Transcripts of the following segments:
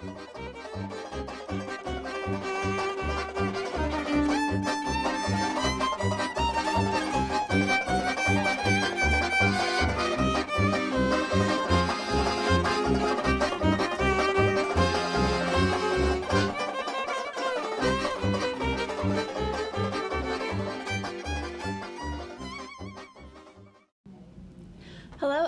Hello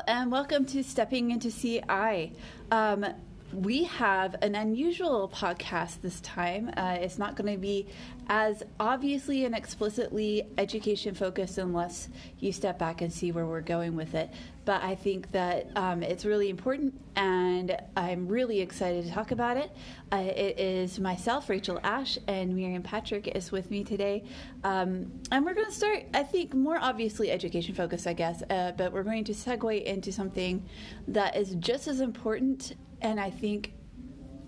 and welcome to Stepping into CI. Um, we have an unusual podcast this time. Uh, it's not going to be as obviously and explicitly education focused unless you step back and see where we're going with it. But I think that um, it's really important and I'm really excited to talk about it. Uh, it is myself, Rachel Ash, and Miriam Patrick is with me today. Um, and we're going to start, I think, more obviously education focused, I guess, uh, but we're going to segue into something that is just as important and I think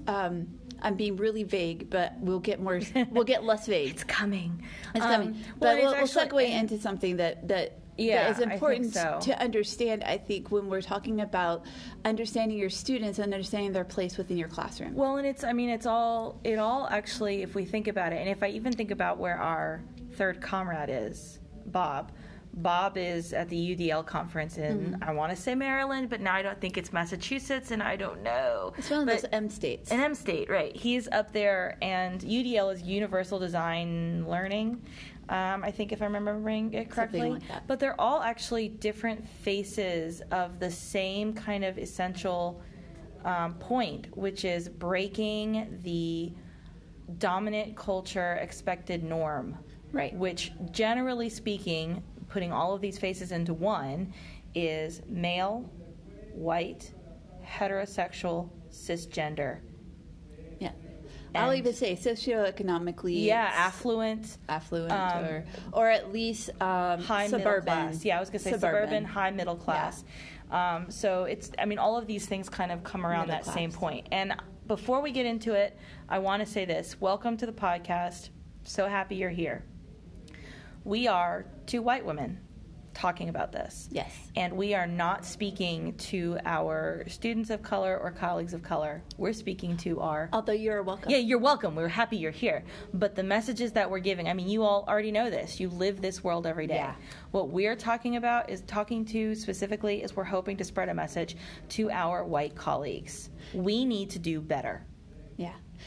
um, I'm being really vague, but we'll get more. We'll get less vague. It's coming. It's Um, coming. well, but it's we'll, we'll segue into something that that. Yeah, that is I think important so. to understand. I think when we're talking about understanding your students and understanding their place within your classroom. Well, and it's, I mean, it's all, it all actually, if we think about it, and if I even think about where our third comrade is, Bob. Bob is at the UDL conference in, Mm-hmm. I want to say Maryland, but now I don't think it's Massachusetts, and I don't know. it's one of But- those M states. An M state, right? He's up there, and UDL is Universal Design Learning. Um, I think if I'm remembering it correctly, like that. but they're all actually different faces of the same kind of essential um, point, which is breaking the dominant culture expected norm. Right. Which, generally speaking, putting all of these faces into one, is male, white, heterosexual, cisgender. yeah. I'll even say socioeconomically. Yeah, affluent, affluent um, or or at least um, high suburban. middle class. Yeah, I was gonna say suburban, high middle class. Um, so it's, I mean, all of these things kind of come around Middle that same point. And before we get into it, I want to say this: Welcome to the podcast. So happy you're here. We are two white women talking about this. Yes. And we are not speaking to our students of color or colleagues of color. We're speaking to our Although you're welcome. yeah, you're welcome. We're happy you're here. But the messages that we're giving, I mean, you all already know this. You live this world every day. Yeah. What we're talking about is talking to specifically is we're hoping to spread a message to our white colleagues. We need to do better.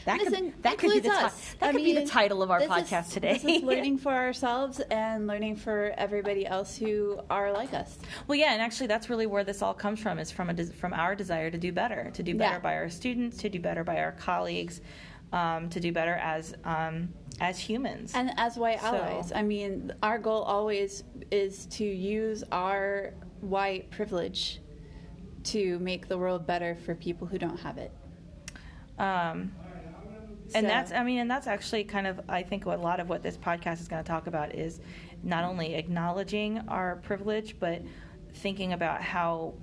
That could- that could be the ti- that I could be the title of our this is- podcast today. This is learning for ourselves and learning for everybody else who are like us. Well, yeah, and actually, that's really where this all comes from. Is from a from our desire to do better, to do better Yeah. by our students, to do better by our colleagues, um, to do better as um, as humans. And as white So- allies, I mean, our goal always is to use our white privilege to make the world better for people who don't have it. Um, and that's, I mean, and that's actually kind of, I think, a lot of what this podcast is going to talk about is not only acknowledging our privilege, but thinking about how,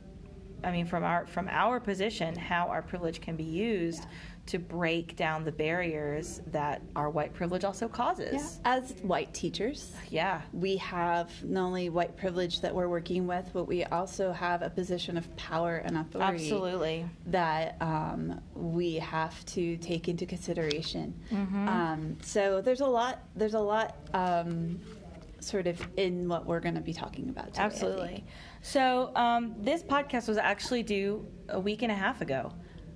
I mean, from our from our position, how our privilege can be used to break down the barriers that our white privilege also causes. As white teachers, Yeah. we have not only white privilege that we're working with, but we also have a position of power and authority. Absolutely. that um, we have to take into consideration. Mm-hmm. Um, so there's a lot. There's a lot, um, sort of, in what we're going to be talking about. Today, Absolutely. So um, this podcast was actually due a week and a half ago.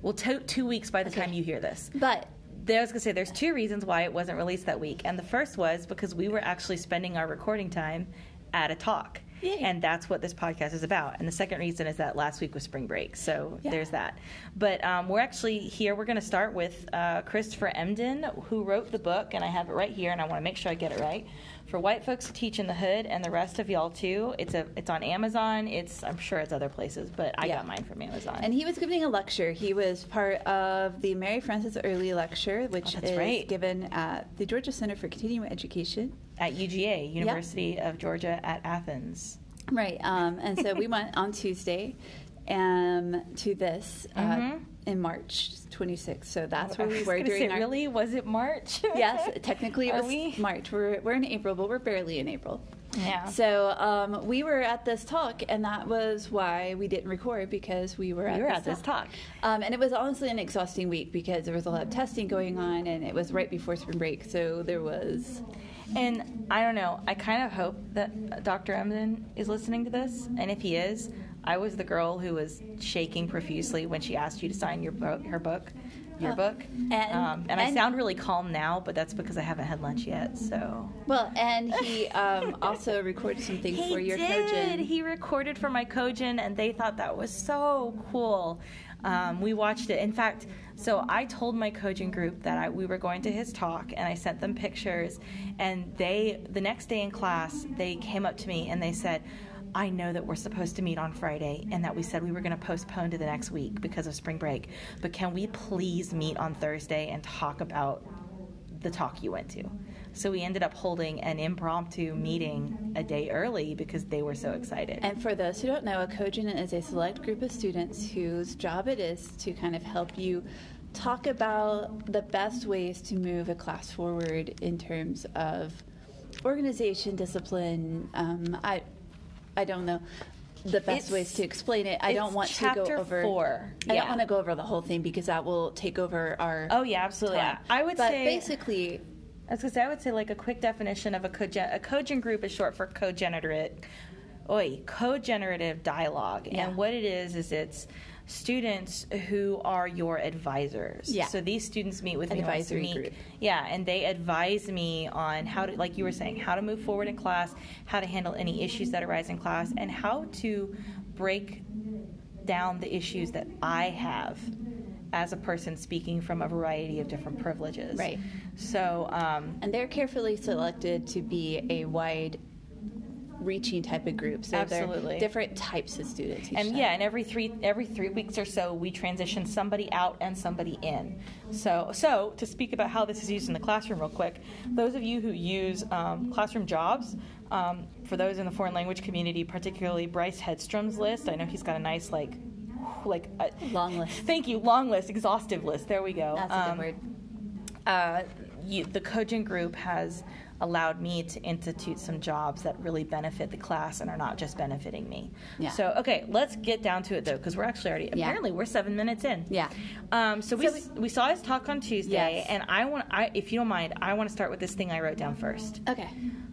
Well, two, two weeks by the Okay. time you hear this. But I was gonna say there's two reasons why it wasn't released that week, and the first was because we were actually spending our recording time at a talk, Yay. and that's what this podcast is about. And the second reason is that last week was spring break, so Yeah. there's that. But um, we're actually here. We're gonna start with uh, Christopher Emdin, who wrote the book, and I have it right here, and I want to make sure I get it right. For white folks to teach in the hood, and the rest of y'all too. It's a it's on Amazon. It's I'm sure it's other places, but I Yeah. got mine from Amazon. and he was giving a lecture. He was part of the Mary Frances Early Lecture, which Oh, is right. given at the Georgia Center for Continuing Education. At UGA, University of Georgia at Athens. Right. Um, and so we went on Tuesday um, to this uh, Mhm. in March 26th. So that's where we were during say, our. really? Was it March? Yes, technically it Are was we? March. We're, we're in April, but we're barely in April. Yeah. So um, we were at this talk, and that was why we didn't record because we were at, We were this, at this talk. Um, and it was honestly an exhausting week because there was a lot of testing going on, and it was right before spring break, so there was. And I don't know. I kind of hope that Dr. Emdin is listening to this, and if he is, I was the girl who was shaking profusely when she asked you to sign your book, her book, your Uh, book. and- um, and I sound really calm now, but that's because I haven't had lunch yet. So Well, and he um, also recorded some things he for your did. cogen. He recorded for my cogen, and they thought that was so cool. Um, we watched it. In fact, so I told my coaching group that I, we were going to his talk, and I sent them pictures. And they, the next day in class, they came up to me and they said, I know that we're supposed to meet on Friday and that we said we were going to postpone to the next week because of spring break. But can we please meet on Thursday and talk about the talk you went to? So we ended up holding an impromptu meeting a day early because they were so excited. And for those who don't know, a cogen is a select group of students whose job it is to kind of help you talk about the best ways to move a class forward in terms of organization, discipline. Um, I, I don't know the best It's- ways to explain it. I don't want to go over. four. I don't want to go over the whole thing because that will take over our. oh yeah, absolutely. time. I would but say basically, I was gonna say I would say like a quick definition of a cogen a cogen group is short for cogenerative, oi, cogenerative dialogue, Yeah. and what it is is it's students who are your advisors. Yeah. So these students meet with An me advisory group. Yeah, and they advise me on how to, like you were saying, how to move forward in class, how to handle any issues that arise in class, and how to break down the issues that I have as a person speaking from a variety of different privileges. Right. So, um, and they're carefully selected to be a wide reaching type of group so Absolutely. different types of students and time. yeah, and every three every three weeks or so, we transition somebody out and somebody in. So, so to speak about how this is used in the classroom, real quick, those of you who use um, classroom jobs, um, for those in the foreign language community, particularly Bryce Hedstrom's list, I know he's got a nice like, like a, long list Thank you, long list, exhaustive list. There we go. that's a Um, good word uh, you, the Cogen group has allowed me to institute some jobs that really benefit the class and are not just benefiting me. Yeah. So, okay, let's get down to it though, because we're actually already Yeah. apparently we're seven minutes in. Yeah. Um, so, we, So we saw his talk on Tuesday, Yes. and I want, I, if you don't mind, I want to start with this thing I wrote down first. okay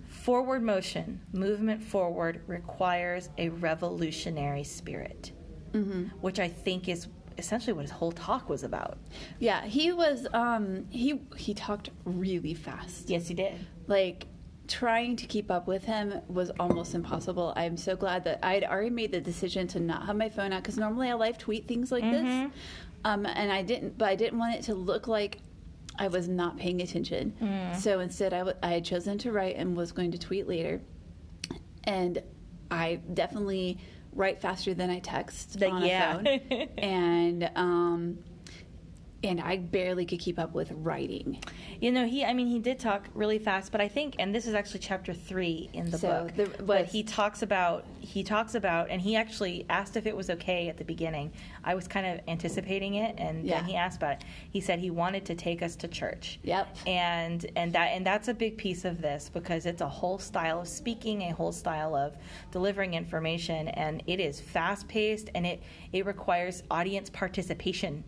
Forward motion, movement forward requires a revolutionary spirit, Mm-hmm. which I think is essentially what his whole talk was about. yeah he was um he he talked really fast Yes, he did. Like trying to keep up with him was almost impossible. I'm so glad that i had already made the decision to not have my phone out because normally i live tweet things like this. Um, and i didn't but i didn't want it to look like i was not paying attention. So instead I, w- I had chosen to write and was going to tweet later. And i definitely write faster than i text Like, on yeah. a phone. And um, and i barely could keep up with writing You know, he, I mean, he did talk really fast, but I think, and this is actually chapter three in the So book, there but was- he talks about, he talks about, and he actually asked if it was okay at the beginning. I was kind of anticipating it, and Yeah. then he asked about it. He said he wanted to take us to church. Yep. And, and that, and that's a big piece of this because it's a whole style of speaking, a whole style of delivering information, and it is fast paced and it, it requires audience participation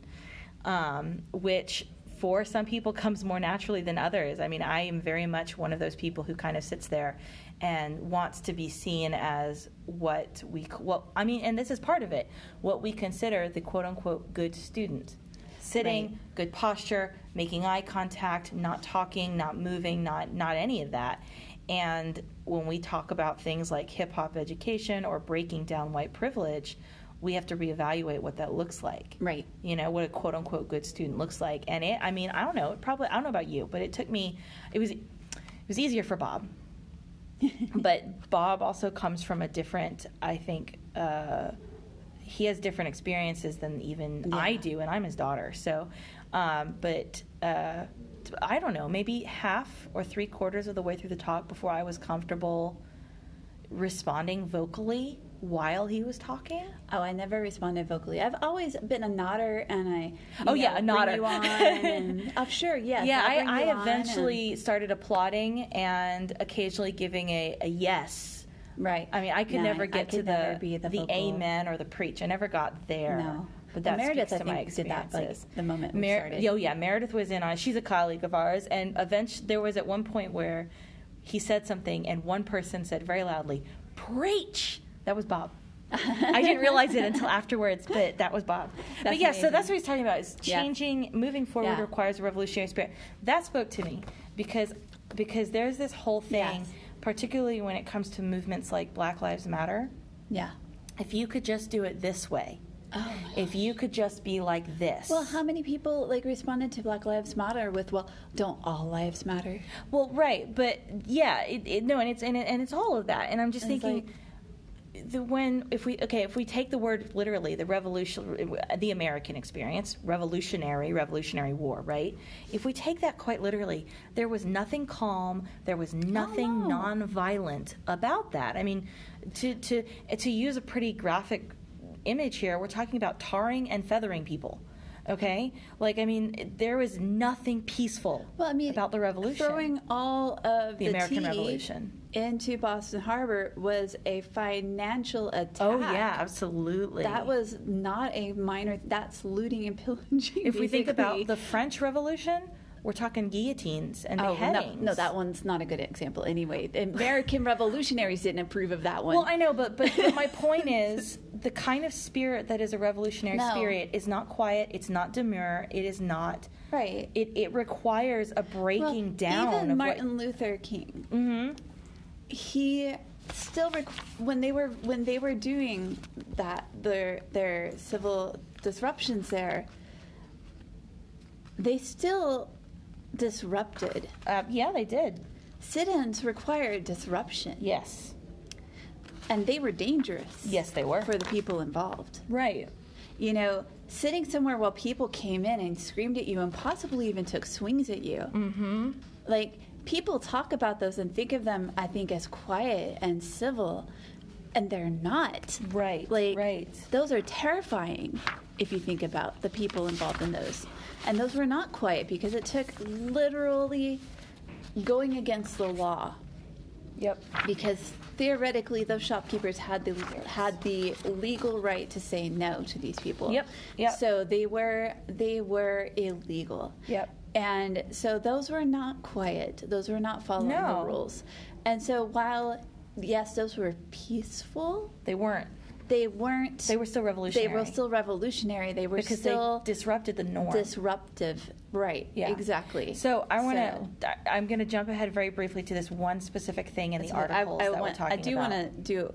um, which for some people comes more naturally than others. I mean, I am very much one of those people who kind of sits there and wants to be seen as what we, well, I mean, and this is part of it, what we consider the quote unquote good student. Sitting, Right. good posture, making eye contact, not talking, not moving, not not any of that. And when we talk about things like hip hop education or breaking down white privilege, we have to reevaluate what that looks like. Right. You know what a quote unquote good student looks like. And it i mean i don't know it probably i don't know about you but it took me it was it was easier for bob. But bob also comes from a different i think uh, he has different experiences than even i do and i'm his daughter. So um, but uh, i don't know maybe half or three quarters of the way through the talk before i was comfortable responding vocally while he was talking. Oh, I never responded vocally. I've always been a nodder, and I. Oh, you yeah, know, a nodder. And, oh, sure, yes. yeah, I, I eventually started applauding and occasionally giving a, a yes. right. I mean, I could No, never get to could the never the, the, vocal- amen or the preach. I never got there. No. but Well, that Meredith, to I my think, did that, like, experiences. the moment we Mer- started. Oh yeah, Meredith was in on. It. She's a colleague of ours, and eventually there was at one point where he said something, and one person said very loudly, "Preach." That was Bob. I didn't realize it until afterwards, but that was Bob. but That's yeah, so that's what he's talking about. Is Yeah. changing, moving forward Yeah. requires a revolutionary spirit. That spoke to me because because there's this whole thing, Yes. particularly when it comes to movements like Black Lives Matter. Yeah. If you could just do it this way, Oh, if you could just be like this. Well, how many people like responded to Black Lives Matter with, "Well, don't all lives matter"? Well, right, but yeah, it, it, no, and it's and, it, and it's all of that. And I'm just And thinking, the when if we okay, if we take the word literally, the revolution, the American experience, revolutionary, revolutionary war, right? If we take that quite literally, there was nothing calm, there was nothing oh, no. non-violent about that. I mean, to to to use a pretty graphic image here, we're talking about tarring and feathering people. Okay, like I mean, there was nothing peaceful Well, I mean, about the revolution. Throwing all of The the, American tea Revolution. Into Boston Harbor was a financial oh, attack. Oh yeah, absolutely. That was not a minor. That's looting and pillaging. if we think about the French Revolution, we're talking guillotines and Oh, no, beheadings. no, that one's not a good example anyway. The American revolutionaries didn't approve of that one. Well, I know, but, but but my point is the kind of spirit that is a revolutionary No. spirit is not quiet. It's not demure. It is not. right. It it requires a breaking Well, down Even of Martin Luther King, what. He still rec- when they were when they were doing that their their civil disruptions there, they still disrupted. Uh, yeah, they did. Sit-ins required disruption, Yes. and they were dangerous. Yes, they were. for the people involved. Right. You know, sitting somewhere while people came in and screamed at you and possibly even took swings at you. Mm-hmm. Like people talk about those and think of them, I think, as quiet and civil, and they're not. Right. Like right. those are terrifying if you think about the people involved in those. And those were not quiet because it took literally going against the law Yep. because theoretically those shopkeepers had the had the legal right to say no to these people. Yep, yep. So they were they were illegal. Yep. And so those were not quiet. Those were not following No. the rules. And so while yes, those were peaceful, They weren't. they weren't. They were still revolutionary. They were still revolutionary. They were because still they disrupted the norm. disruptive. Right. Yeah. Exactly. So I want So- to. I'm going to jump ahead very briefly to this one specific thing in the what- I- I, that want, we're talking I do want to do.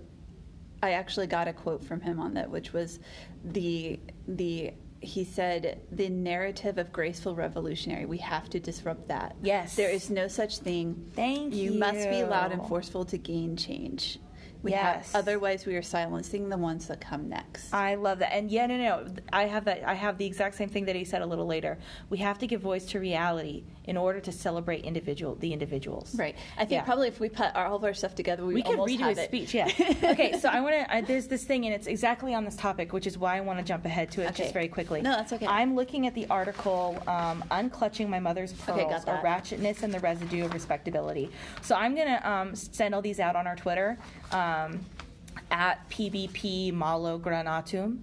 I actually got a quote from him on that, which was the the he said the narrative of graceful revolutionary. We have to disrupt that. Yes. there is no such thing. Thank you. you must be loud and forceful to gain change. We Yes. have, otherwise, we are silencing the ones that come next. I love that, and yeah, no, no, I have that. I have the exact same thing that he said a little later. We have to give voice to reality in order to celebrate individual the individuals. right. I think Yeah. probably if we put our, all of our stuff together, we, We could redo have it. speech, yeah. okay, so I want to. There's this thing, and it's exactly on this topic, which is why I want to jump ahead to it Okay. just very quickly. No, that's okay. I'm looking at the article, um, "Unclutching My Mother's Pearls: Okay, A. Ratchetness and the Residue of Respectability." So I'm gonna um, send all these out on our Twitter. Um, at PBP Malo Granatum.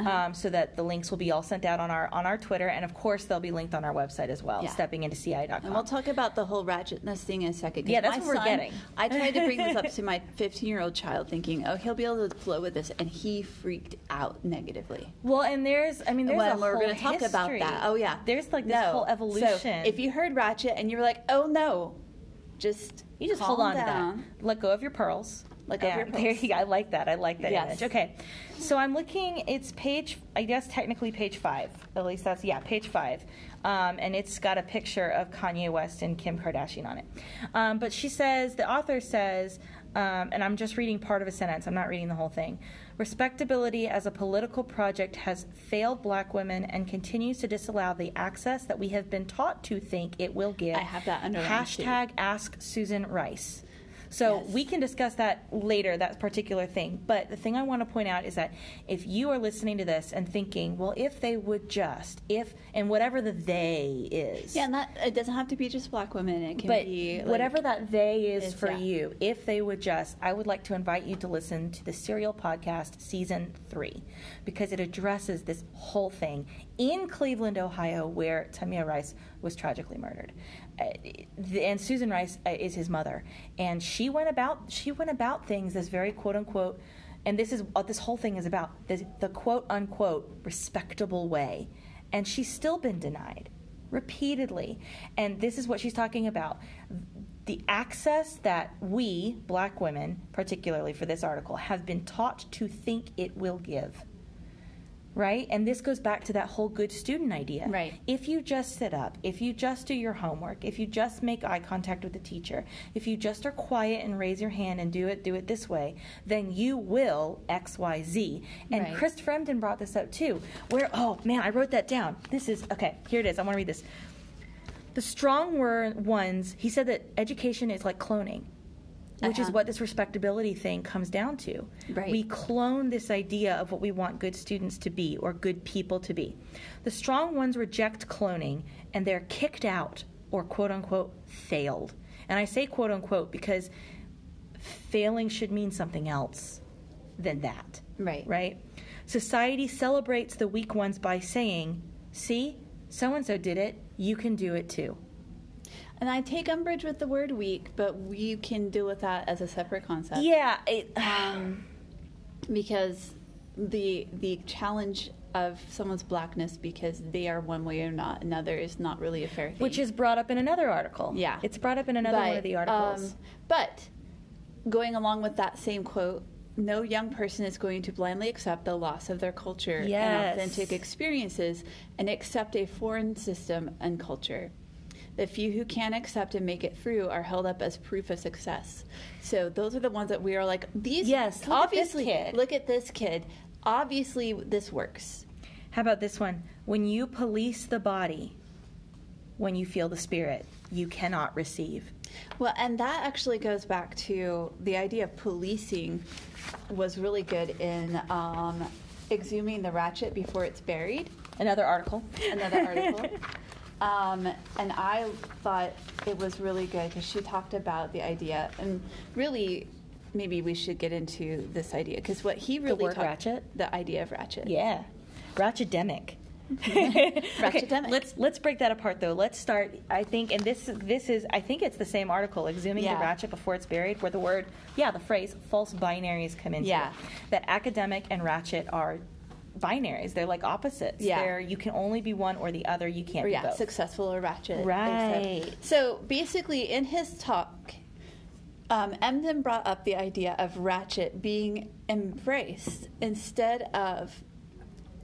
Uh-huh. Um, so that the links will be all sent out on our on our Twitter, and of course they'll be linked on our website as well. Yeah. Stepping into CI.com. And we'll talk about the whole ratchetness thing in a second. Yeah, that's what we're son- getting. I tried to bring this up to my 15 year old child, thinking, oh, he'll be able to flow with this, and he freaked out negatively. well, and there's I mean there's when a we're going to talk about that. Oh, yeah. There's like this No. whole evolution. So if you heard ratchet and you were like, oh, no, just You just hold on down. to that. Let go of your pearls. Go of your There you go. I like that. I like that Yes. image. Okay. So I'm looking, it's page, I guess technically page five. At least that's, yeah, page five. Um, and it's got a picture of Kanye West and Kim Kardashian on it. Um, but she says, the author says, um, and I'm just reading part of a sentence, I'm not reading the whole thing. Respectability as a political project has failed black women and continues to disallow the access that we have been taught to think it will give. I have that too. Hashtag ask Susan Rice. So Yes. we can discuss that later, that particular thing. But the thing I want to point out is that if you are listening to this and thinking, well, if they would just, if, and whatever the they is. Yeah, and that it doesn't have to be just black women. It can But be like, whatever that they is is, for yeah. you, if they would just, I would like to invite you to listen to the Serial Podcast Season 3 because it addresses this whole thing in Cleveland, Ohio, where Tamir Rice was tragically murdered. Uh, and Susan Rice uh, is his mother. And she went about, she went about things this very quote unquote, and this is what this whole thing is about, the, the quote unquote respectable way. And she's still been denied repeatedly. And this is what she's talking about. The access that we, black women, particularly for this article, have been taught to think it will give. Right? And this goes back to that whole good student idea. Right. If you just sit up, if you just do your homework, if you just make eye contact with the teacher, if you just are quiet and raise your hand and do it, do it this way, then you will X, Y, Z. And Right. Christopher Emdin brought this up too. Where, oh man, I wrote that down. This is, okay, here it is. I want to read this. The strong were ones, he said that education is like cloning, which is Uh-huh. what this respectability thing comes down to. Right. We clone this idea of what we want good students to be or good people to be. The strong ones reject cloning and they're kicked out or quote unquote failed. And I say quote unquote because failing should mean something else than that. Right. Right? Society celebrates the weak ones by saying, see, so and so did it, you can do it too. And I take umbrage with the word weak, but we can deal with that as a separate concept. Yeah, it, Um, because the the challenge of someone's blackness because they are one way or not another is not really a fair thing. which is brought up in another article. Yeah. It's brought up in another one of the articles. um, but going along with that same quote, no young person is going to blindly accept the loss of their culture Yes. and authentic experiences and accept a foreign system and culture. The few who can accept and make it through are held up as proof of success. So those are the ones that we are like these. Yes, look at obviously. Look at this kid. Obviously, this works. How about this one? When you police the body, when you feel the spirit, you cannot receive. Well, and that actually goes back to the idea of policing was really good in um, exhuming the ratchet before it's buried. Another article. Another article. Um, and I thought it was really good because she talked about the idea, and really, maybe we should get into this idea because what he really the word talked, ratchet? the idea of ratchet. Yeah. Ratchetdemic. okay, let's let's break that apart though. Let's start. I think, and this this is I think it's the same article, exhuming Yeah. the ratchet before it's buried, where the word yeah the phrase false binaries come into Yeah. it. That academic and ratchet are binaries. They're like opposites. Yeah. They're you can only be one or the other. You can't or be yeah, both. successful or ratchet. Right. except- So basically, in his talk, um, Emdin brought up the idea of ratchet being embraced instead of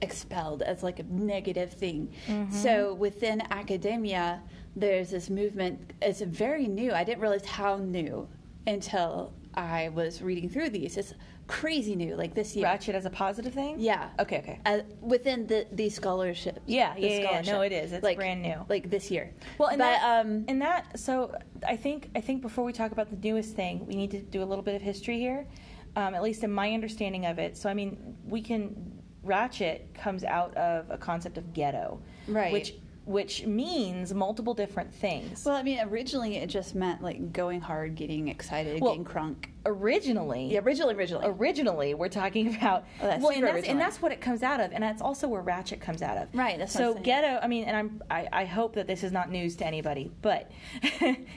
expelled as like a negative thing. Mm-hmm. So within academia, there's this movement. It's very new. I didn't realize how new until I was reading through these. It's crazy new, like this year. Ratchet as a positive thing. Yeah. Okay. Okay. Uh, within the these scholarships. Yeah, the yeah, yeah, yeah. No, it is. It's like, brand new. Like this year. Well, and but that, um, and that, so I think I think before we talk about the newest thing, we need to do a little bit of history here, um, at least in my understanding of it. So I mean, we can Ratchet comes out of a concept of ghetto, Right. Which which means multiple different things. well, I mean, originally it just meant like going hard, getting excited, Well, getting crunk. originally, Yeah, originally, originally. originally we're talking about Oh, that's well, and that's, and that's what it comes out of, and that's also where Ratchet comes out of. Right, that's so ghetto. I mean, and I'm I, I hope that this is not news to anybody, but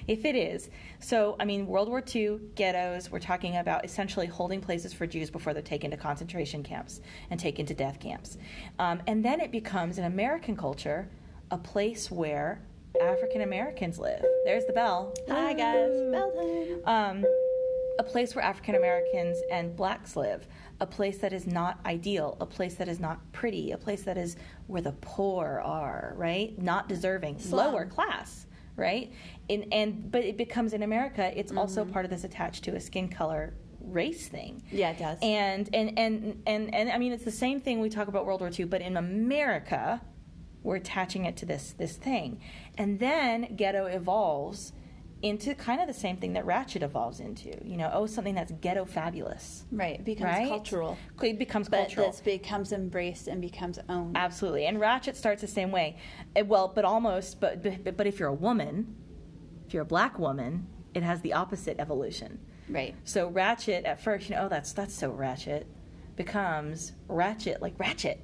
if it is, so I mean, World War II ghettos. We're talking about essentially holding places for Jews before they're taken to concentration camps and taken to death camps, um, and then it becomes an American culture a place where African Americans live. There's the bell. Hi guys, bell time. Um, a place where African Americans and blacks live, a place that is not ideal, a place that is not pretty, a place that is where the poor are, right? Not deserving, Slum. lower class, right? And, and but it becomes in America, it's also part of this attached to a skin color race thing. Yeah, it does. And and and and and I mean it's the same thing we talk about World War II, but in America, we're attaching it to this this thing. And then ghetto evolves into kind of the same thing that ratchet evolves into. You know, oh, something that's ghetto fabulous. Right. It becomes Right? cultural. It becomes But cultural. this becomes embraced and becomes owned. Absolutely. And Ratchet starts the same way. Eh, Well, but almost, but, but but if you're a woman, if you're a black woman, it has the opposite evolution. Right. So Ratchet at first, you know, oh, that's that's so Ratchet, becomes Ratchet like Ratchet.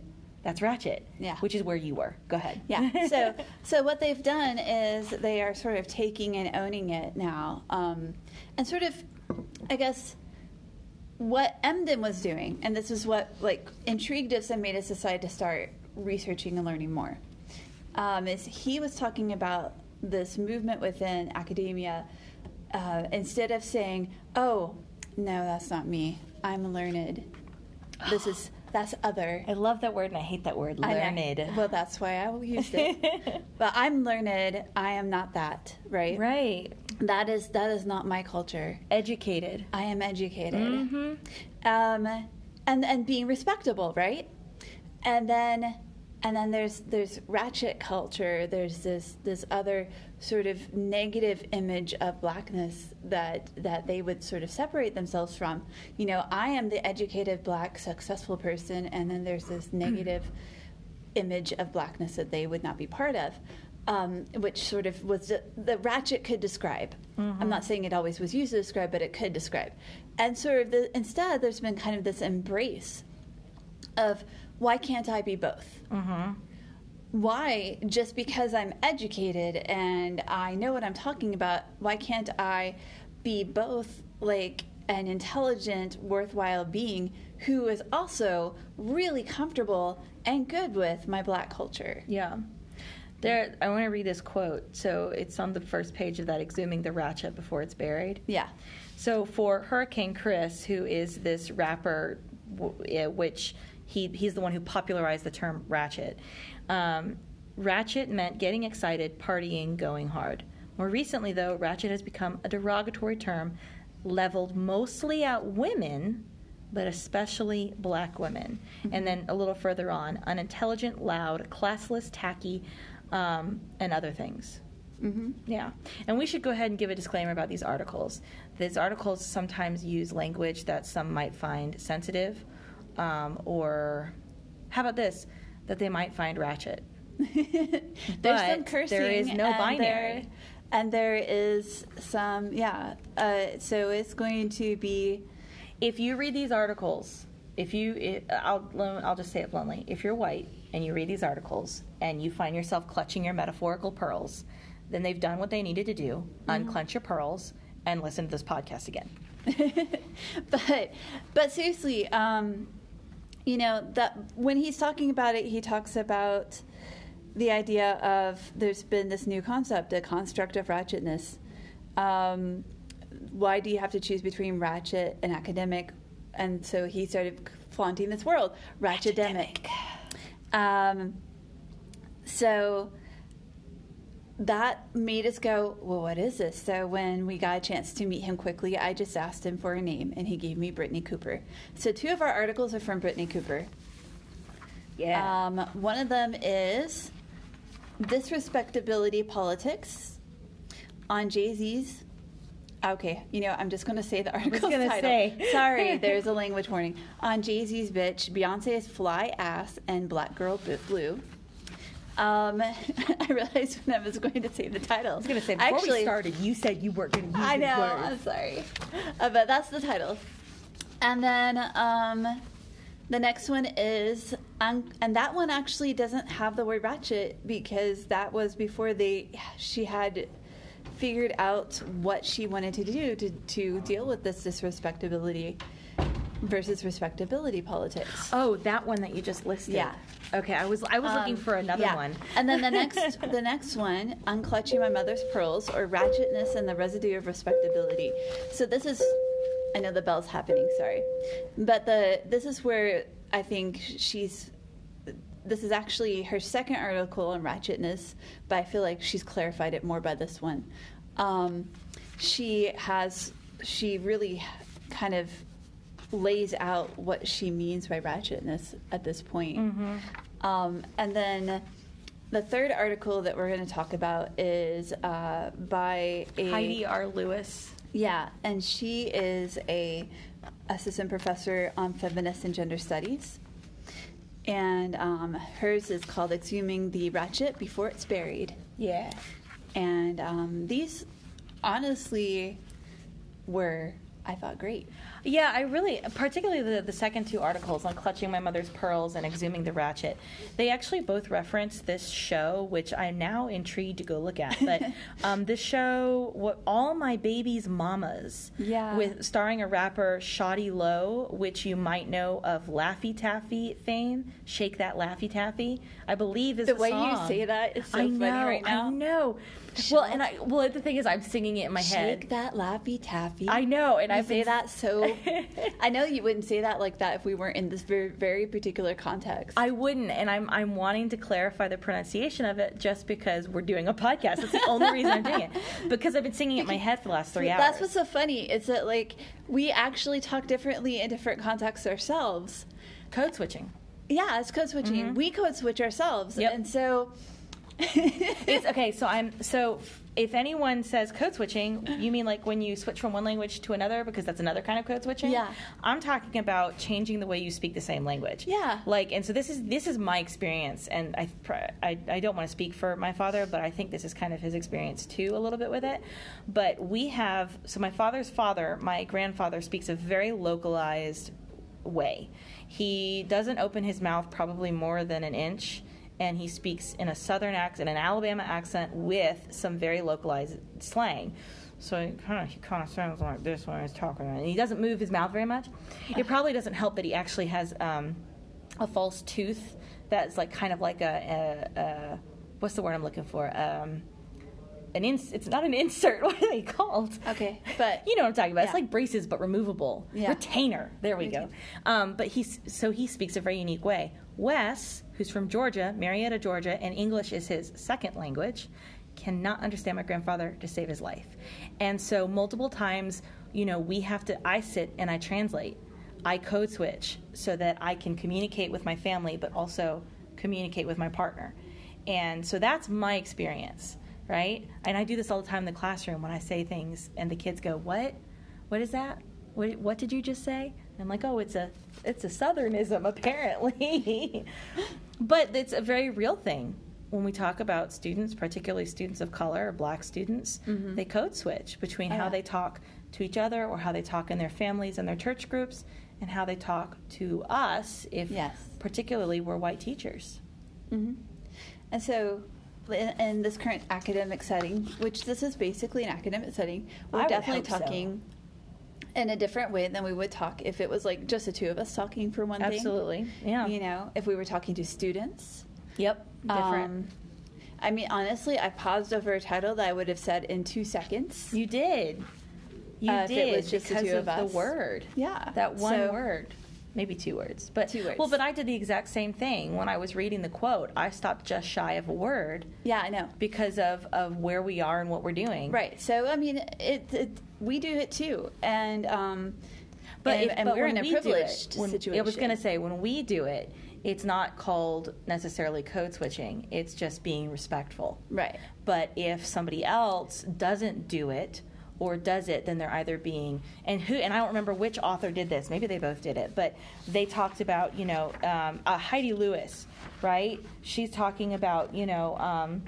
That's Ratchet. Yeah. Which is where you were. Go ahead. Yeah. So, so what they've done is they are sort of taking and owning it now, um, and sort of, I guess, what Emdin was doing, and this is what like intrigued us and made us decide to start researching and learning more. Um, is he was talking about this movement within academia. Uh, instead of saying, "Oh, no, that's not me. I'm learned. This is that's other." I love that word and I hate that word. Learned. Well, that's why I used it. but I'm learned. I am not that. Right. right. That is that is not my culture. Educated. I am educated. Mm-hmm. Um, and and being respectable, right? And then and then there's there's ratchet culture. There's this this other sort of negative image of blackness that that they would sort of separate themselves from. You know, I am the educated black successful person, and then there's this negative image of blackness that they would not be part of. Um, which sort of was the, the ratchet could describe. I'm not saying it always was used to describe, but it could describe. And sort of the, instead, there's been kind of this embrace of why can't I be both? Mm-hmm. Why, just because I'm educated and I know what I'm talking about, why can't I be both like an intelligent, worthwhile being who is also really comfortable and good with my black culture? Yeah. There, I want to read this quote. So it's on the first page of that, exhuming the ratchet before it's buried. Yeah. So for Hurricane Chris, who is this rapper, w- which he he's the one who popularized the term ratchet. Um, ratchet meant getting excited, partying, going hard. More recently, though, ratchet has become a derogatory term leveled mostly at women, but especially black women. And then a little further on, unintelligent, loud, classless, tacky, um, and other things. hmm Yeah. And we should go ahead and give a disclaimer about these articles. These articles sometimes use language that some might find sensitive, um, or how about this? That they might find ratchet. There's But some cursing. there is no and binary. There, and there is some, yeah. Uh, so it's going to be, If you read these articles, if you, it, I'll, I'll just say it bluntly. If you're white and you read these articles and you find yourself clutching your metaphorical pearls, then they've done what they needed to do. Unclench your pearls and listen to this podcast again. but but seriously, um, you know that when he's talking about it, he talks about the idea of there's been this new concept, a construct of ratchetness. Um, why do you have to choose between ratchet and academic? And so he started flaunting this world, ratchetdemic. Um, so that made us go, well, what is this? So when we got a chance to meet him quickly, I just asked him for a name, and he gave me Brittney Cooper. So two of our articles are from Brittney Cooper. Yeah. Um, one of them is Disrespectability Politics on Jay Z's. Okay, you know, I'm just going to say the article's gonna title. say. Sorry, there's a language warning. On Jay Z's Bitch, Beyonce's Fly Ass and Black Girl Blue. Um, I realized when I was going to say the title. I was going to say, before Actually, we started, you said you weren't going to use I know. words. I'm sorry, uh, but that's the title. And then um, the next one is, um, and that one actually doesn't have the word ratchet because that was before they she had figured out what she wanted to do to to deal with this disrespectability versus respectability politics. Oh, that one that you just listed. Yeah. Okay, I was I was looking Um, for another yeah. one. and then the next the next one, unclutching my mother's pearls or ratchetness and the residue of respectability. So this is I know the bell's happening, sorry. But the this is where I think she's this is actually her second article on ratchetness, but I feel like she's clarified it more by this one. Um, she has she really kind of lays out what she means by ratchetness at this point. Um, and then the third article that we're going to talk about is uh, by a Heidi R. Lewis. Yeah, and she is a assistant professor on feminist and gender studies. And um, hers is called Exhuming the Ratchet Before It's Buried. Yeah. And um, these honestly were, I thought, great. Yeah, I really, particularly the, the second two articles on clutching my mother's pearls and exhuming the ratchet, they actually both reference this show, which I'm now intrigued to go look at. But um, this show, what all my baby's mamas, Yeah. with starring a rapper Shawty Lo, which you might know of Laffy Taffy fame, Shake That Laffy Taffy, I believe is The a way you song. say that is so I funny know, right now. I know. Well, and I well the thing is, I'm singing it in my head. Shake that laffy taffy. I know, and I say that so. I know you wouldn't say that like that if we weren't in this very, very particular context. I wouldn't, and I'm I'm wanting to clarify the pronunciation of it just because we're doing a podcast. That's the only reason I'm doing it because I've been singing it in my head for the last three hours. That's what's so funny is that like we actually talk differently in different contexts ourselves. code switching. Yeah, it's code switching. We code switch ourselves, Mm-hmm. Yep. and so It's okay. So I'm so if anyone says code switching, you mean like when you switch from one language to another because that's another kind of code switching? Yeah. I'm talking about changing the way you speak the same language. Yeah. Like and so this is this is my experience and I I, I don't want to speak for my father, but I think this is kind of his experience too a little bit with it. But we have so my father's father, my grandfather speaks a very localized way. He doesn't open his mouth probably more than an inch, and he speaks in a southern accent, an Alabama accent, with some very localized slang. So he kind of he kind of sounds like this when he's talking, and he doesn't move his mouth very much. It probably doesn't help that he actually has um, a false tooth that's like kind of like a, a, a what's the word I'm looking for? Um, an ins- it's not an insert. What are they called? Okay, but- you know what I'm talking about. It's like braces but removable. Yeah. Retainer. There we go. Um, but he's so he speaks a very unique way. Wes, who's from Georgia, Marietta, Georgia, and English is his second language, cannot understand my grandfather to save his life. And so multiple times, you know, we have to I sit and I translate. I code switch so that I can communicate with my family but also communicate with my partner. And so that's my experience, right? And I do this all the time in the classroom when I say things and the kids go, "What? What is that? What, what did you just say?" And I'm like, "Oh, it's a it's a southernism apparently." but it's a very real thing. When we talk about students, particularly students of color or black students, they code switch between how Yeah. they talk to each other or how they talk in their families and their church groups and how they talk to us if Yes. particularly we're white teachers. hmm And so, in, in this current academic setting, which this is basically an academic setting, we're definitely talking so. In a different way than we would talk if it was like just the two of us talking for one thing. Absolutely. Yeah. You know, if we were talking to students. Yep. Different. Um, I mean, honestly, I paused over a title that I would have said in two seconds. you did. You Uh, if did it was just the because two of, of us. the word. Yeah. That one So- word. Maybe two words. But Two words. Well, but I did the exact same thing when I was reading the quote. I stopped just shy of a word Yeah, I know. because of, of where we are and what we're doing. Right. So, I mean, it, it we do it too, and um, But, and, if, and but we're in a we do it- privileged when- situation. I was going to say when we do it, it's not called necessarily code switching. It's just being respectful. right. But if somebody else doesn't do it or does it, then they're either being and who and I don't remember which author did this. Maybe they both did it, but they talked about you know um, uh, Heidi Lewis, right? She's talking about you know. Um,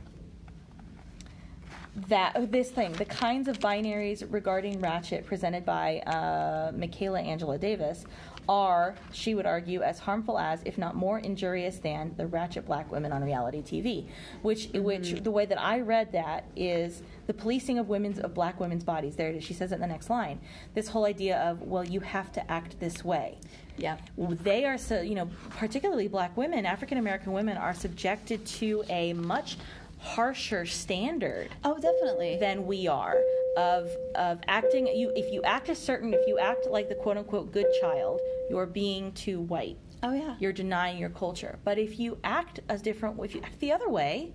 that oh, this thing, the kinds of binaries regarding Ratchet presented by uh, Michaela Angela Davis are, she would argue, as harmful as, if not more injurious than, the Ratchet black women on reality TV. Which, which the way that I read that is the policing of women's of black women's bodies. There it is. She says it in the next line. This whole idea of, well, you have to act this way Yeah. they are so you know particularly black women african american women are subjected to a much harsher standard Oh, definitely. than we are of of acting you if you act a certain if you act like the quote unquote good child you're being too white oh, yeah. you're denying your culture but if you act as different if you act the other way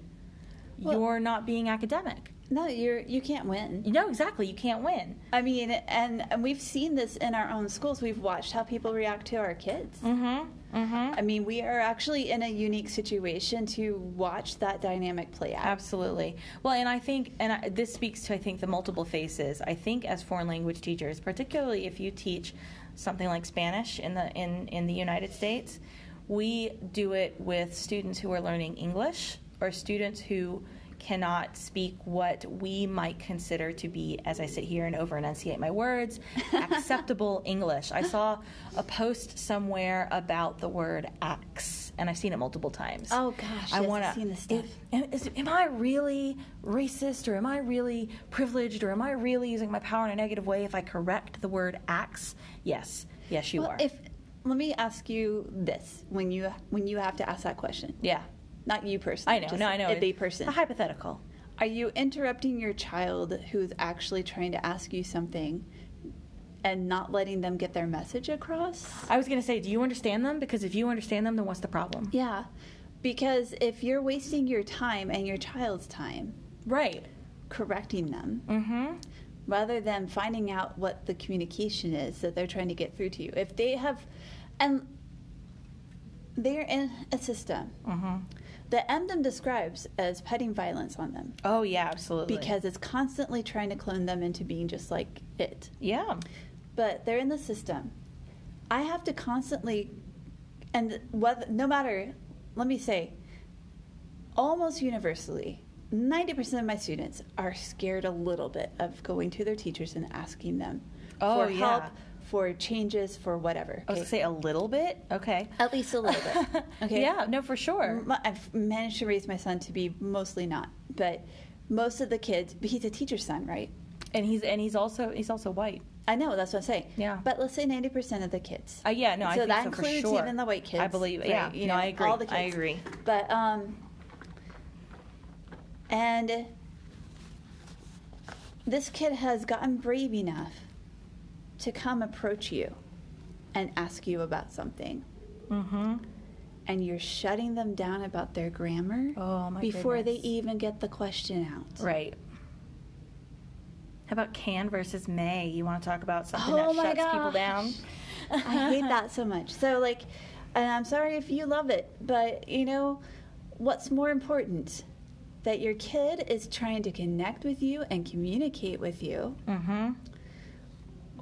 Well- you're not being academic no, you're you can't win. No, exactly you can't win I mean, and and we've seen this in our own schools. We've watched how people react to our kids. mm-hmm I mean, we are actually in a unique situation to watch that dynamic play out. Absolutely. Well, and I think, and I, this speaks to, I think, the multiple faces. I think as foreign language teachers, particularly if you teach something like Spanish in the in in the United States, we do it with students who are learning English or students who cannot speak what we might consider to be, as I sit here and over enunciate my words, acceptable English. I saw a post somewhere about the word axe, and I've seen it multiple times. Oh, gosh, I yes, want I've seen this stuff. Am, is, am I really racist, or am I really privileged, or am I really using my power in a negative way if I correct the word axe? Yes, yes, you well, are. if let me ask you this when you when you have to ask that question. yeah, Not you personally. I know. No, I know. The person. A hypothetical. Are you interrupting your child who's actually trying to ask you something and not letting them get their message across? I was going to say, do you understand them? Because if you understand them, then what's the problem? Yeah. Because if you're wasting your time and your child's time Right. correcting them Mm-hmm. rather than finding out what the communication is that they're trying to get through to you, if they have, and they're in a system Mm-hmm. That Emdin describes as petting violence on them Oh yeah, absolutely. because it's constantly trying to clone them into being just like it. yeah, but they're in the system. I have to constantly, and whether, no matter, let me say, almost universally, 90% of my students are scared a little bit of going to their teachers and asking them Oh, for yeah. help, for changes, for whatever. I was okay? going to say a little bit. Okay. At least a little bit. Okay. Yeah. No, for sure. I've managed to raise my son to be mostly not, but most of the kids, but he's a teacher's son, right? And he's and he's also he's also white. I know that's what I'm saying. Yeah. But let's say ninety percent of the kids. Uh, yeah. No, I think so that so includes sure. even the white kids. I believe. right? Yeah. You no, know, I agree. All the kids. I agree. But um, and this kid has gotten brave enough to come approach you and ask you about something, Mm-hmm. and you're shutting them down about their grammar Oh before they even get the question out. Right. How about can versus may? You want to talk about something Oh that shuts people down? I hate that so much. So like, and I'm sorry if you love it, but you know, what's more important? That your kid is trying to connect with you and communicate with you, Mm-hmm.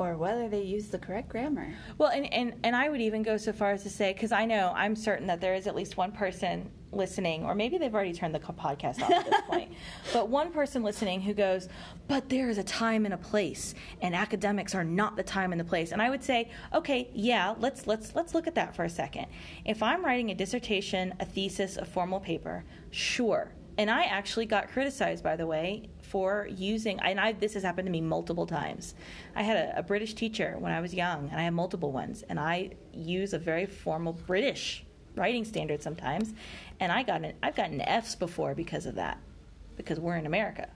Or whether they use the correct grammar. Well, and, and, and I would even go so far as to say, because I know I'm certain that there is at least one person listening, or maybe they've already turned the podcast off at this point, but one person listening who goes, but there is a time and a place, and academics are not the time and the place. And I would say, okay, yeah, let's let's let's look at that for a second. If I'm writing a dissertation, a thesis, a formal paper, sure. And I actually got criticized, by the way, for using, and I, this has happened to me multiple times. I had a, a British teacher when I was young, and I have multiple ones, and I use a very formal British writing standard sometimes, and I got an, I've gotten Fs before because of that, because we're in America.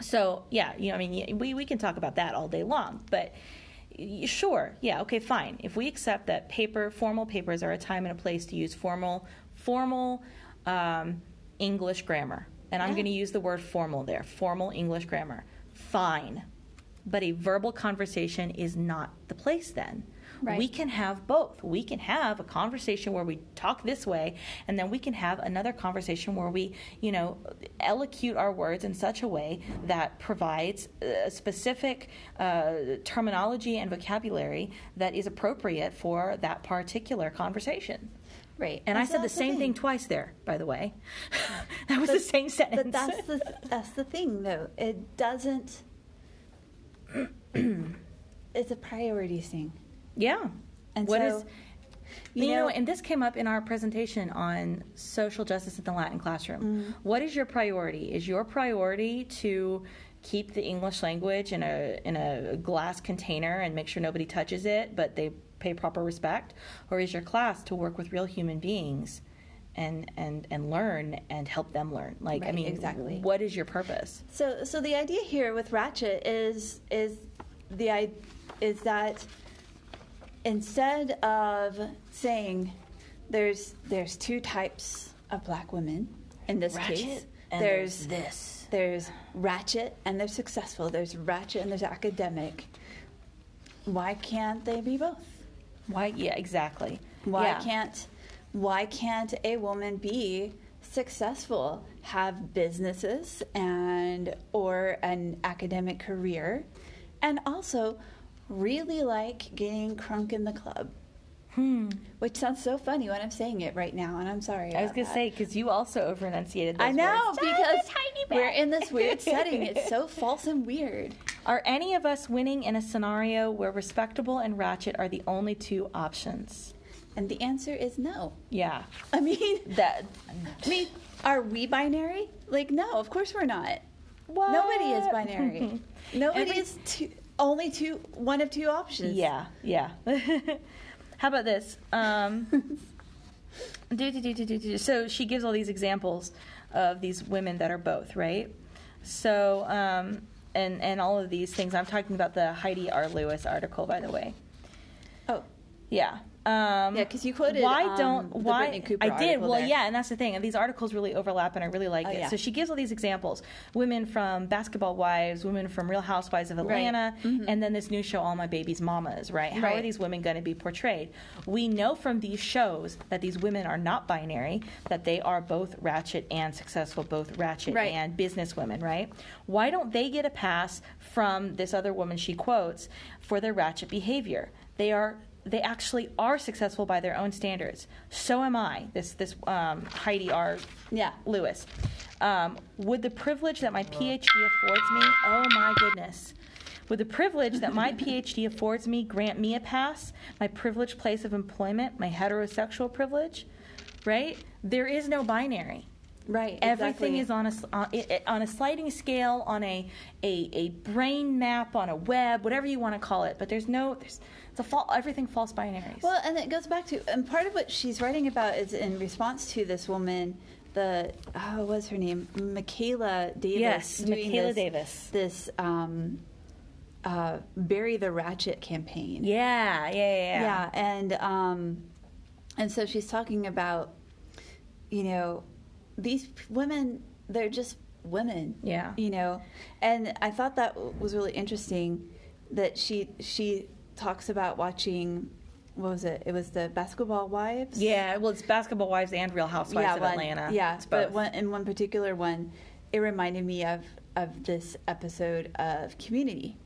So yeah, you know, I mean, we we can talk about that all day long, but sure, yeah, okay, fine. If we accept that paper, formal papers are a time and a place to use formal, formal um, English grammar, and I'm Yeah. going to use the word formal there, formal English grammar, fine. But a verbal conversation is not the place then. Right. We can have both. We can have a conversation where we talk this way, and then we can have another conversation where we, you know, elocute our words in such a way that provides a specific uh, terminology and vocabulary that is appropriate for that particular conversation. Right. And I so said the same thing twice there, by the way. that was the same sentence. But that's the that's the thing, though. It doesn't. it's a priorities thing. yeah. And What so, is- you You know, know, and this came up in our presentation on social justice in the Latin classroom. Mm. What is your priority? Is your priority to keep the English language in a in a glass container and make sure nobody touches it, but they pay proper respect, or is your class to work with real human beings and and and learn and help them learn? Like, I mean, exactly. what is your purpose? So, so the idea here with Ratchet is is the i- is that instead of saying there's there's two types of black women in this case, there's this. there's Ratchet and they're successful. There's Ratchet and there's academic. Why can't they be both? Why? Yeah, exactly. Why Yeah. can't why can't a woman be successful, have businesses and or an academic career and also really like getting crunk in the club? Hmm. Which sounds so funny when I'm saying it right now, and I'm sorry. I was gonna that. say because you also over enunciated. I know words. because tiny we're in this weird setting. It's so false and weird. Are any of us winning in a scenario where respectable and ratchet are the only two options? And the answer is no. Yeah. I mean, That. I mean, are we binary? Like, no, of course we're not. What? Nobody is binary. Nobody Every- is two, only two, one of two options. Yeah, yeah. How about this? Um, do, do, do, do, do, do. So she gives all these examples of these women that are both, right? So, um, and, and all of these things. I'm talking about the Heidi R. Lewis article, by the way. Oh, Yeah. Um, yeah, because you quoted, Why um, don't why I did well there. yeah and that's the thing and these articles really overlap and I really like Oh, it yeah. so she gives all these examples women from Basketball Wives women from Real Housewives of Right. Atlanta and then this new show All My Baby's Mamas right how are Mm-hmm. These women going to be portrayed we know from these shows that these women are not binary that they are both ratchet and successful both ratchet Right. and business women right why don't they get a pass from this other woman she quotes for their ratchet behavior they are they actually are successful by their own standards. So am I. This this um, Heidi R. Yeah. Lewis. Um, would the privilege that my PhD affords me? Oh my goodness. Would the privilege that my PhD affords me grant me a pass? My privileged place of employment, my heterosexual privilege, right? There is no binary. right. Everything exactly. is on a s- on, i- i- on a sliding scale, on a, a a brain map, on a web, whatever you want to call it. But there's no there's it's a fall, everything false binaries. Well, and it goes back to, and part of what she's writing about is in response to this woman, the, oh, what was her name? Michaela Davis. Yes, Michaela this, Davis. This um, uh, Bury the Ratchet campaign. yeah, yeah, yeah, yeah. Yeah, and um, and so she's talking about, you know, these women. They're just women. Yeah. You know, and I thought that was really interesting that she she talks about watching. What was it? It was the Basketball Wives. Yeah, well, it's Basketball Wives and Real Housewives of one- Atlanta. Yeah, but one, in one particular one, it reminded me of of this episode of Community.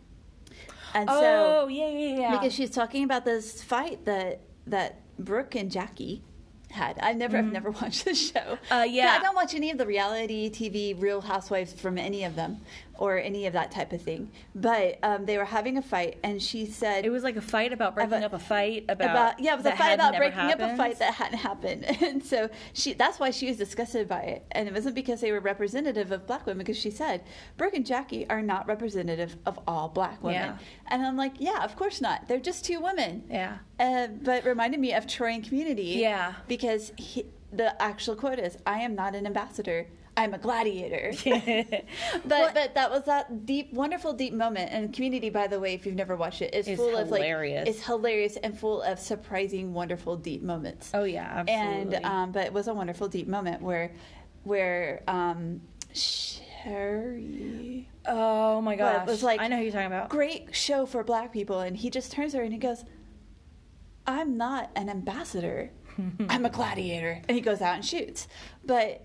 And so, oh, yeah, yeah, yeah. because she's talking about this fight that that Brooke and Jackie had. I've never, I've never watched the show. Mm-hmm. Uh, yeah. I don't watch any of the reality TV Real Housewives from any of them, or any of that type of thing. But um, they were having a fight, and she said it was like a fight about breaking About- up a fight about, about yeah, it was a fight about breaking up a happened. fight that hadn't happened, and so she that's why she was disgusted by it, and it wasn't because they were representative of black women, because she said Brooke and Jackie are not representative of all black women, Yeah. and I'm like, yeah, of course not. They're just two women. Yeah. Uh, but it reminded me of Troy and Community. Yeah. because he, the actual quote is, "I am not an ambassador." I'm a gladiator. but Well- but that was that deep, wonderful, deep moment. And Community, by the way, if you've never watched it, is It's full of like it's hilarious and full of surprising, wonderful, deep moments. Oh yeah, absolutely. and um, but it was a wonderful, deep moment where where um, Sherry, oh my But it was like- I know who you're talking about. great show for Black people, and he just turns her and he goes, "I'm not an ambassador. I'm a gladiator," and he goes out and shoots. But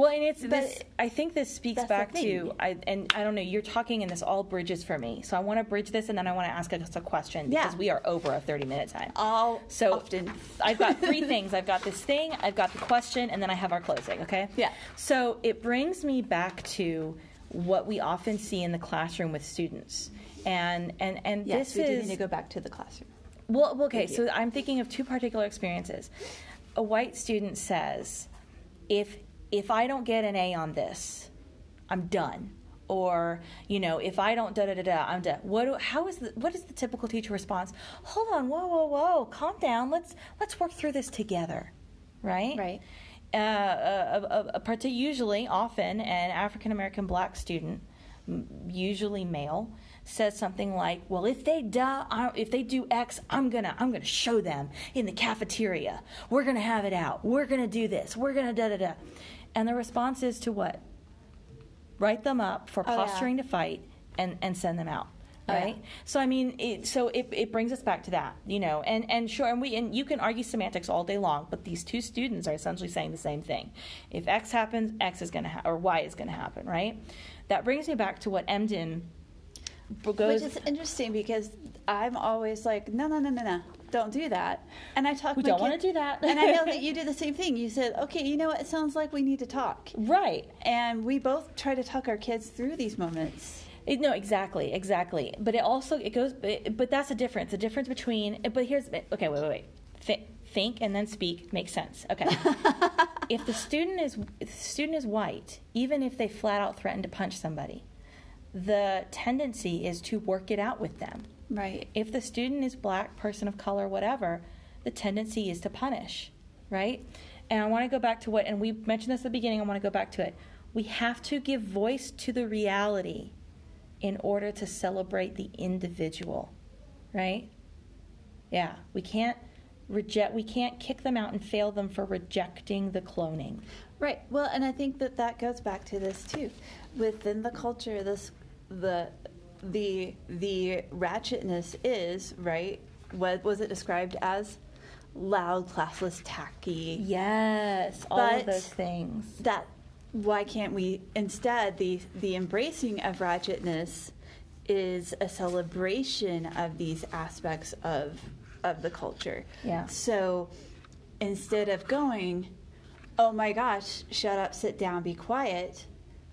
Well, and it's But this. I think this speaks back to I and I don't know. You're talking, and this all bridges for me. So I want to bridge this, and then I want to ask us a question Yeah. because we are over a 30 minute time. all So often, I've got three things. I've got this thing, I've got the question, and then I have our closing. Okay. Yeah. So it brings me back to what we often see in the classroom with students, and and and yes, this we is need to go back to the classroom. well, well, okay, so. I'm thinking of two particular experiences. A white student says, "If if I don't get an A on this, I'm done." Or you know, if I don't da da da da, I'm done. What? Do, how is the what is the typical teacher response? Hold on, whoa, whoa, whoa, calm down. Let's let's work through this together, right? Right. Uh, a, a, a, usually, often, an African American black student, usually male, says something like, "Well, if they do, if they do X, I'm gonna, I'm gonna show them in the cafeteria. We're gonna have it out. We're gonna do this. We're gonna da da da." And the response is to what? Write them up for Oh, yeah. posturing to fight and and send them out. Oh, yeah. right? So I mean, it, so it, it brings us back to that, you know, and and sure, and we and you can argue semantics all day long, but these two students are essentially saying the same thing. If X happens, X is going to ha- or Y is going to happen, right? That brings me back to what Emdin goes. Which is interesting because I'm always like, no, no, no, no, no, don't do that. And I talk. We don't wanna do that. and I know that you do the same thing. You said, okay, you know what? It sounds like we need to talk, right. and we both try to talk our kids through these moments. It, no, exactly, exactly. But it also it goes, but, but that's a difference. The difference between. But here's okay. Wait, wait, wait. Th- think and then speak makes sense. Okay. if the student is if the student is white, even if they flat out threaten to punch somebody, the tendency is to work it out with them. Right. If the student is black, person of color, whatever, the tendency is to punish, right? And I want to go back to what, and we mentioned this at the beginning, I want to go back to it. We have to give voice to the reality in order to celebrate the individual, right? Yeah, we can't reject, we can't kick them out and fail them for rejecting the cloning. Right. Well, and I think that that goes back to this too. Within the culture, this the the the ratchetness is right. What was it described as? Loud, classless, tacky. Yes, all of those things. That why can't we instead the the embracing of ratchetness is a celebration of these aspects of of the culture. Yeah. So instead of going, oh my gosh, shut up, sit down, be quiet,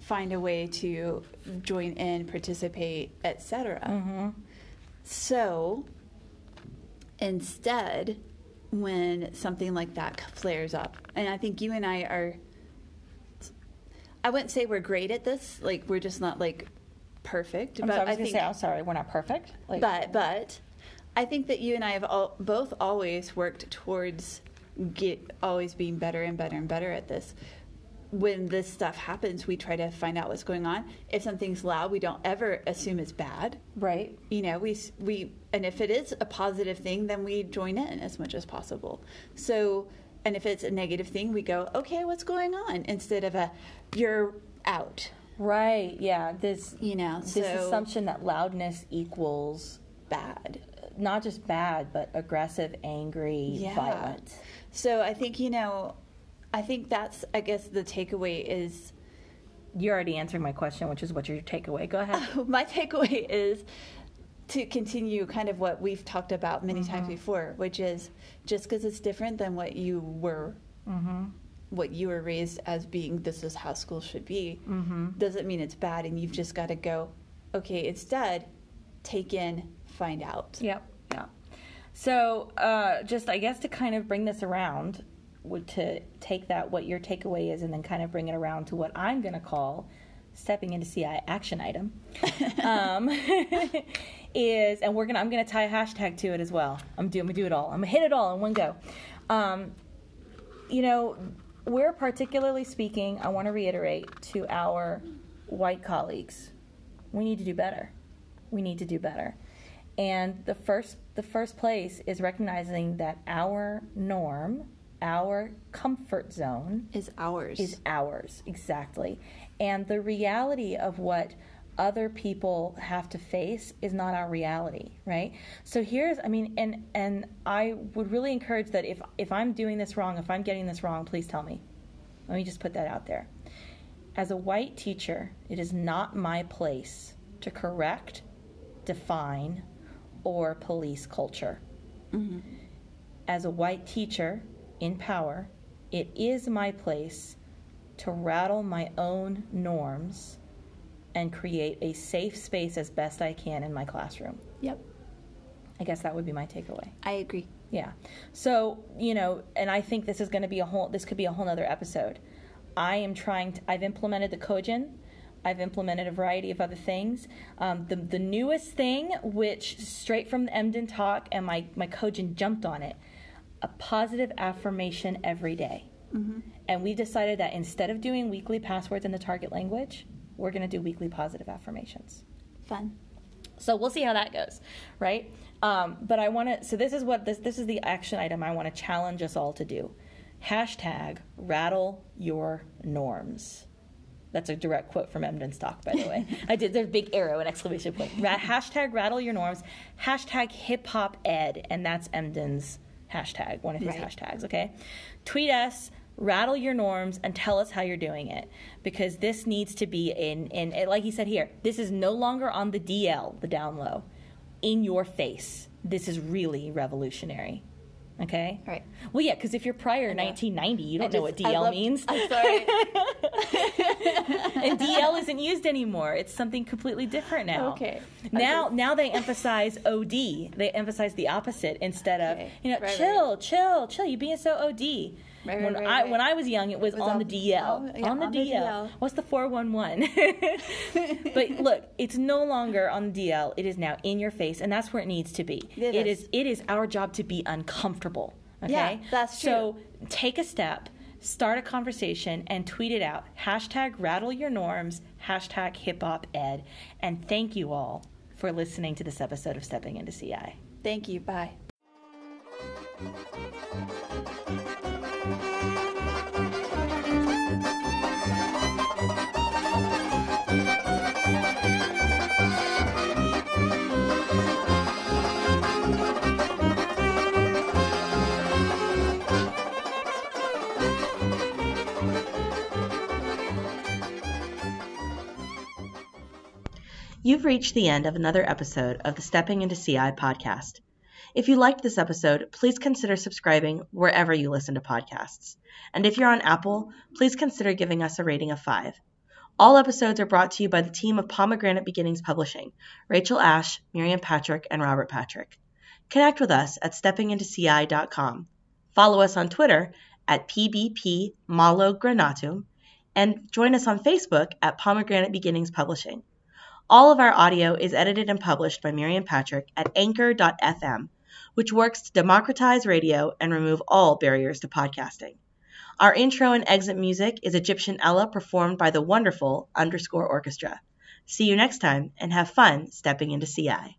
find a way to join in, participate, etc. Mm-hmm. So instead, when something like that flares up, and I think you and I are, I wouldn't say we're great at this, like we're just not like perfect, I'm but sorry, I was I gonna think, say, I'm sorry, we're not perfect. Like, but but I think that you and I have all, both always worked towards get always being better and better and better at this. When this stuff happens, we try to find out what's going on. If something's loud, we don't ever assume it's bad. right. You know, we we and if it is a positive thing, then we join in as much as possible. So, and if it's a negative thing, we go, okay, what's going on? Instead of a, you're out. Right. Yeah. This You know, this so assumption that loudness equals bad. not just bad, but aggressive, angry, Yeah. violent. So I think you know, I think that's I guess the takeaway is You're already answering my question, which is what's your takeaway? Go ahead. my takeaway is to continue kind of what we've talked about many Mm-hmm. times before, which is just because it's different than what you were, mm-hmm. what you were raised as being. This is how school should be. Mm-hmm. Doesn't mean it's bad, and you've just got to go. Okay, instead, take in, find out. Yep. Yeah. So, uh, just I guess to kind of bring this around, to take that what your takeaway is, and then kind of bring it around to what I'm going to call stepping into CI action item. um, is and we're gonna I'm gonna tie a hashtag to it as well. I'm doing I'm gonna do it all. I'm gonna hit it all in one go. Um, you know, we're particularly speaking. I want to reiterate to our white colleagues, we need to do better. We need to do better. And the first the first place is recognizing that our norm, our comfort zone Is ours. is ours exactly. And the reality of what other people have to face is not our reality right? So here's i mean and and i would really encourage that if if i'm doing this wrong if i'm getting this wrong please tell me. Let me just put that out there. As a white teacher it is not my place to correct define or police culture. Mm-hmm. As a white teacher in power, it is my place to rattle my own norms and create a safe space as best I can in my classroom. Yep, I guess that would be my takeaway. I agree. Yeah. So, you know, and I think this is going to be a whole, this could be a whole nother episode. I am trying to, I've implemented the cogen. I've implemented a variety of other things. Um, the, the newest thing, which straight from the Emdin talk, and my, my cogen jumped on it, a positive affirmation every day. And we decided that instead of doing weekly passwords in the target language, we're going to do weekly positive affirmations. Fun. So we'll see how that goes, right? Um, but I want to. So this is what this this is the action item I want to challenge us all to do. Hashtag rattle your norms. That's a direct quote from Emdin's talk, by the way. I did. There's a big arrow and exclamation point. Ra- hashtag rattle your norms. Hashtag hip hop ed, and that's Emdin's hashtag, one of his Right. hashtags. Okay, tweet us. Rattle your norms and tell us how you're doing it because this needs to be in, in like he said here, this is no longer on the DL, the down low, in your face. This is really revolutionary. Okay? Right. Well, yeah, because if you're prior 1990, you don't know what DL love- means. I'm sorry. and DL isn't used anymore. It's something completely different now. Okay. Now, now they emphasize OD. They emphasize the opposite instead of Okay. you know, Right, chill, chill, chill. You being so OD. Right, when right, I right. when I was young, it was, was on the DL. oh, yeah, on the on the DL. DL. What's the four one one? But look, it's no longer on the DL. It is now in your face, and that's where it needs to be. It it is. is. It is our job to be uncomfortable. Okay. Yeah, that's true. So take a step, start a conversation, and tweet it out. Hashtag rattle your norms, hashtag hip hop ed. And thank you all for listening to this episode of Stepping into CI. Thank you. Bye. You've reached the end of another episode of the Stepping into CI podcast. If you liked this episode, please consider subscribing wherever you listen to podcasts. And if you're on Apple, please consider giving us a rating of five. All episodes are brought to you by the team of Pomegranate Beginnings Publishing Rachel Ash, Miriam Patrick, and Robert Patrick. Connect with us at steppingintoci.com. Follow us on Twitter at PBP Malo Granatum and join us on Facebook at Pomegranate Beginnings Publishing. All of our audio is edited and published by Miriam Patrick at anchor.fm, which works to democratize radio and remove all barriers to podcasting. Our intro and exit music is Egyptian Ella performed by the wonderful underscore orchestra. See you next time and have fun stepping into CI.